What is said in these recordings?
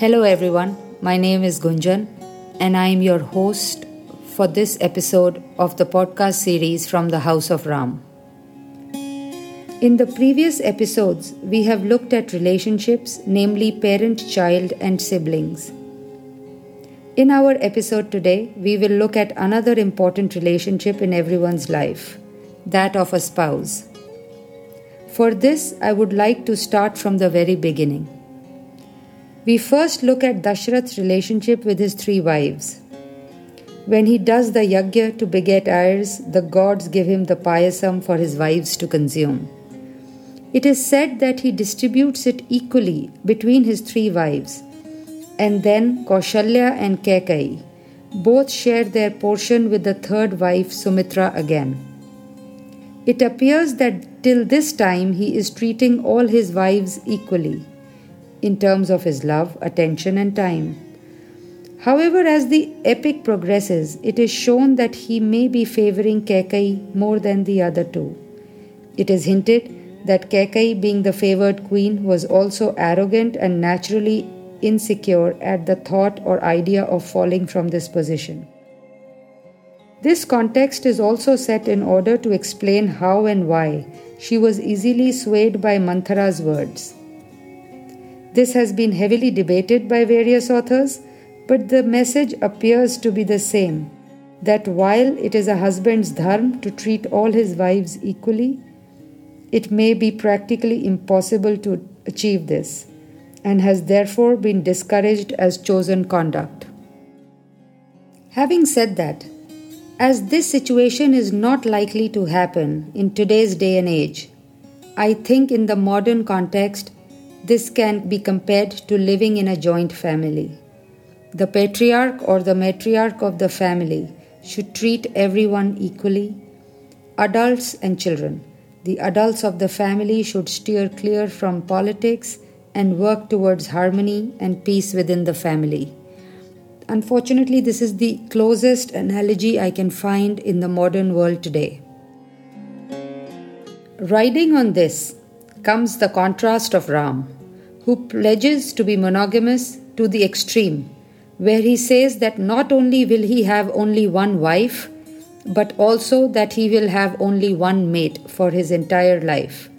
Hello, everyone. My name is Gunjan, and I am your host for this episode of the podcast series from the House of Ram. In the previous episodes, we have looked at relationships, namely parent, child, and siblings. In our episode today, we will look at another important relationship in everyone's life that of a spouse. For this, I would like to start from the very beginning. We first look at Dashrath's relationship with his three wives. When he does the yajna to beget heirs, the gods give him the payasam for his wives to consume. It is said that he distributes it equally between his three wives, and then Kaushalya and Kaikeyi both share their portion with the third wife Sumitra again. It appears that till this time he is treating all his wives equally in terms of his love, attention, and time. However, as the epic progresses, it is shown that he may be favoring Kaikeyi more than the other two. It is hinted that Kaikeyi, being the favored queen, was also arrogant and naturally insecure at the thought or idea of falling from this position. This context is also set in order to explain how and why she was easily swayed by Manthara's words. This has been heavily debated by various authors, but the message appears to be the same that while it is a husband's dharma to treat all his wives equally, it may be practically impossible to achieve this and has therefore been discouraged as chosen conduct. Having said that, as this situation is not likely to happen in today's day and age, I think in the modern context this can be compared to living in a joint family. The patriarch or the matriarch of the family should treat everyone equally, adults and children. The adults of the family should steer clear from politics and work towards harmony and peace within the family. Unfortunately, this is the closest analogy I can find in the modern world today. Riding on this, comes the contrast of Ram, who pledges to be monogamous to the extreme, where he says that not only will he have only one wife, but also that he will have only one mate for his entire life.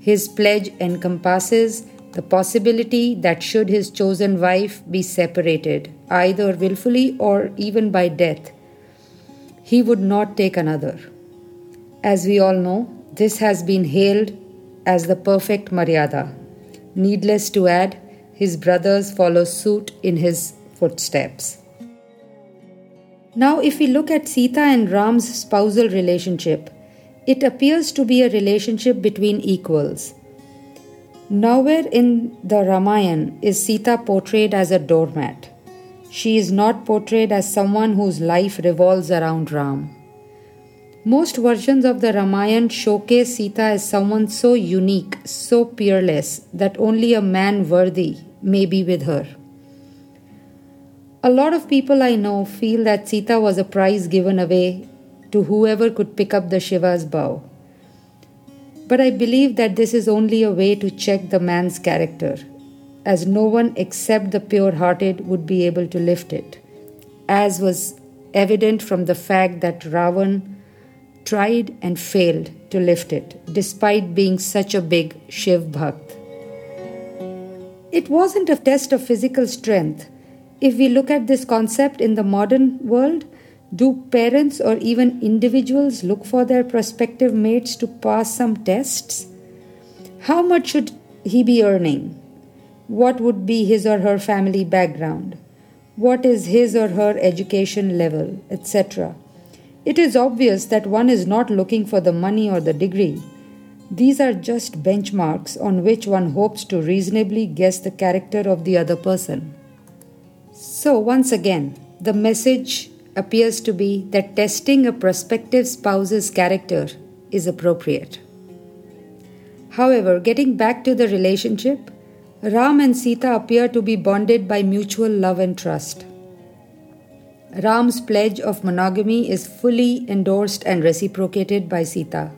His pledge encompasses the possibility that should his chosen wife be separated, either willfully or even by death, he would not take another. As we all know, this has been hailed as the perfect Maryada. Needless to add, his brothers follow suit in his footsteps. Now, if we look at Sita and Ram's spousal relationship, it appears to be a relationship between equals. Nowhere in the Ramayana is Sita portrayed as a doormat. She is not portrayed as someone whose life revolves around Ram. Most versions of the Ramayana showcase Sita as someone so unique, so peerless, that only a man worthy may be with her. A lot of people I know feel that Sita was a prize given away to whoever could pick up the Shiva's bow. But I believe that this is only a way to check the man's character, as no one except the pure hearted would be able to lift it, as was evident from the fact that Ravan tried and failed to lift it, despite being such a big Shiv Bhakt. It wasn't a test of physical strength. If we look at this concept in the modern world, do parents or even individuals look for their prospective mates to pass some tests? How much should he be earning? What would be his or her family background? What is his or her education level, etc.? It is obvious that one is not looking for the money or the degree. These are just benchmarks on which one hopes to reasonably guess the character of the other person. So, once again, the message appears to be that testing a prospective spouse's character is appropriate. However, getting back to the relationship, Ram and Sita appear to be bonded by mutual love and trust. Ram's pledge of monogamy is fully endorsed and reciprocated by Sita.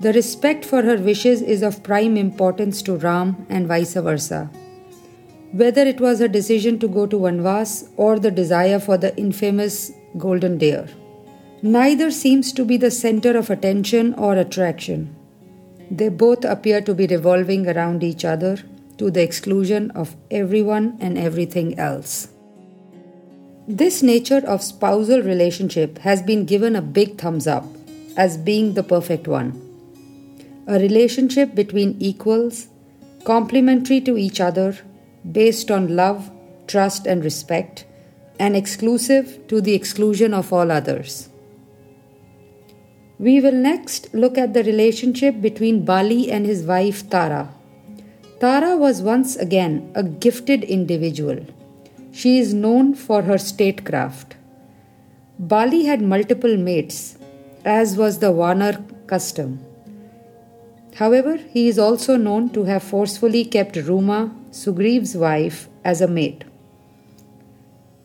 The respect for her wishes is of prime importance to Ram and vice versa. whether it was her decision to go to Vanvas or the desire for the infamous golden deer. Neither seems to be the center of attention or attraction. They both appear to be revolving around each other to the exclusion of everyone and everything else. This nature of spousal relationship has been given a big thumbs up as being the perfect one. A relationship between equals, complementary to each other, based on love, trust, and respect, and exclusive to the exclusion of all others. We will next look at the relationship between Bali and his wife Tara. Tara was once again a gifted individual. She is known for her statecraft. Bali had multiple mates, as was the Vanar custom. However, he is also known to have forcefully kept Ruma, Sugriv's wife, as a mate.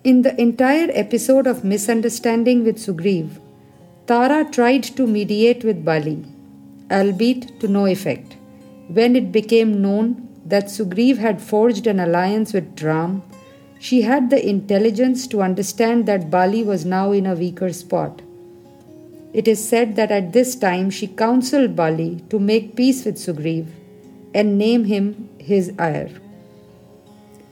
In the entire episode of Misunderstanding with Sugriv, Tara tried to mediate with Bali, albeit to no effect. When it became known that Sugriv had forged an alliance with Ram, she had the intelligence to understand that Bali was now in a weaker spot. It is said that at this time she counseled Bali to make peace with Sugriv and name him his heir.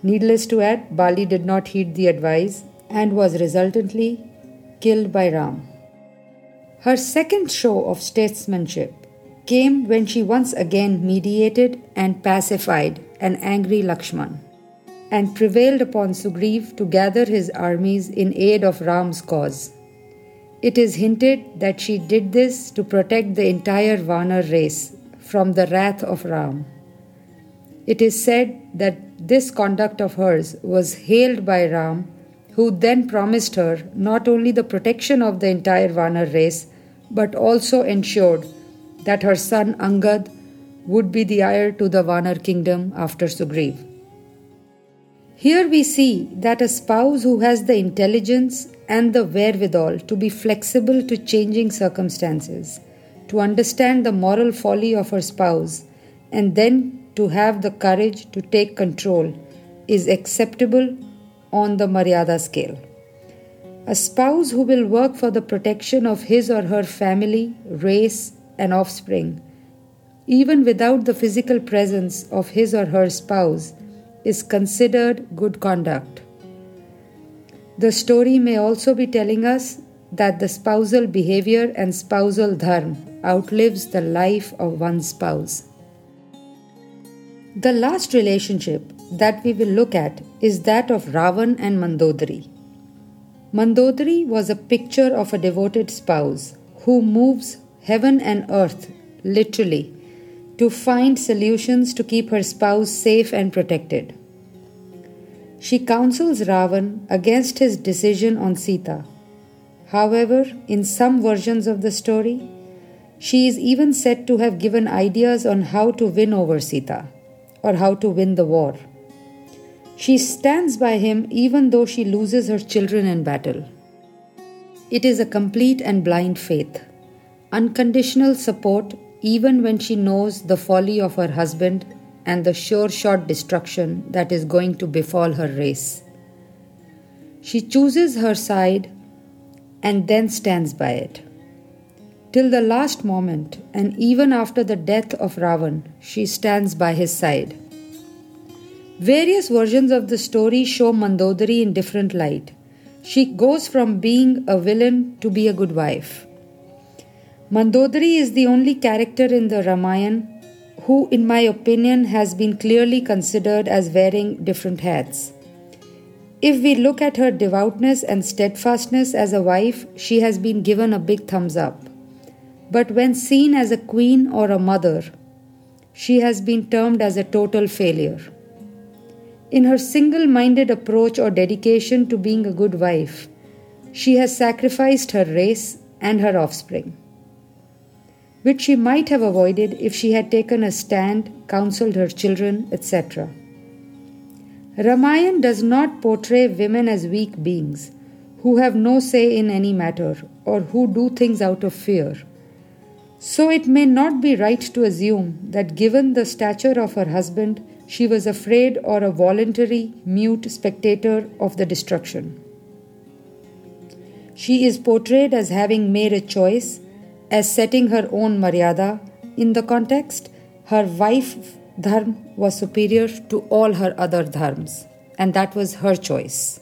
Needless to add, Bali did not heed the advice and was resultantly killed by Ram. Her second show of statesmanship came when she once again mediated and pacified an angry Lakshman and prevailed upon Sugriv to gather his armies in aid of Ram's cause. It is hinted that she did this to protect the entire Vanar race from the wrath of Ram. It is said that this conduct of hers was hailed by Ram, who then promised her not only the protection of the entire Vanar race but also ensured that her son Angad would be the heir to the Vanar kingdom after Sugriv. Here we see that a spouse who has the intelligence and the wherewithal to be flexible to changing circumstances, to understand the moral folly of her spouse, and then to have the courage to take control is acceptable on the Maryada scale. A spouse who will work for the protection of his or her family, race, and offspring, even without the physical presence of his or her spouse, is considered good conduct. The story may also be telling us that the spousal behavior and spousal dharma outlives the life of one spouse. The last relationship that we will look at is that of Ravan and Mandodari. Mandodari was a picture of a devoted spouse who moves heaven and earth, literally, to find solutions to keep her spouse safe and protected. She counsels Ravan against his decision on Sita. However, in some versions of the story, she is even said to have given ideas on how to win over Sita or how to win the war. She stands by him even though she loses her children in battle. It is a complete and blind faith, unconditional support even when she knows the folly of her husband and the sure shot destruction that is going to befall her race. She chooses her side and then stands by it. Till the last moment, and even after the death of Ravan, she stands by his side. Various versions of the story show Mandodari in different light. She goes from being a villain to be a good wife. Mandodari is the only character in the Ramayana who, in my opinion, has been clearly considered as wearing different hats. If we look at her devoutness and steadfastness as a wife, she has been given a big thumbs up. But when seen as a queen or a mother, she has been termed as a total failure. In her single minded approach or dedication to being a good wife, she has sacrificed her race and her offspring, which she might have avoided if she had taken a stand, counseled her children, etc. Ramayan does not portray women as weak beings who have no say in any matter or who do things out of fear. So it may not be right to assume that, given the stature of her husband, she was afraid or a voluntary, mute spectator of the destruction. She is portrayed as having made a choice, as setting her own Maryada. In the context, her wife dharm was superior to all her other dharms, and that was her choice.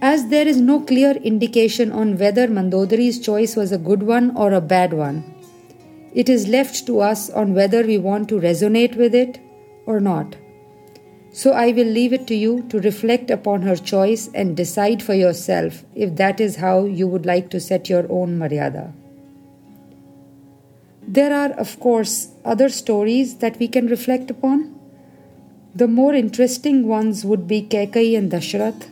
As there is no clear indication on whether Mandodari's choice was a good one or a bad one, it is left to us on whether we want to resonate with it or not. So I will leave it to you to reflect upon her choice and decide for yourself if that is how you would like to set your own Maryada. There are, of course, other stories that we can reflect upon. The more interesting ones would be Kaikeyi and Dashrath,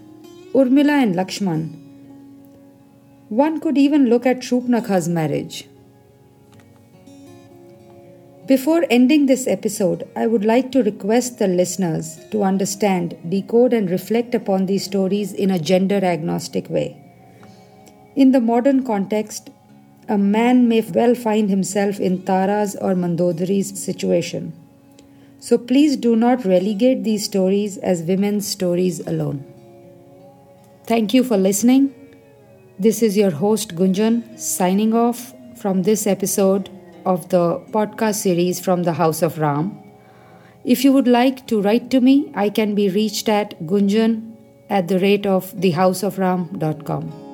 Urmila and Lakshman. One could even look at Shurpanakha's marriage. Before ending this episode, I would like to request the listeners to understand, decode, and reflect upon these stories in a gender agnostic way. In the modern context, a man may well find himself in Tara's or Mandodari's situation. So please do not relegate these stories as women's stories alone. Thank you for listening. This is your host Gunjan signing off from this episode of the podcast series from the House of Ram. If you would like to write to me, I can be reached at gunjan at the rate of thehouseofram.com.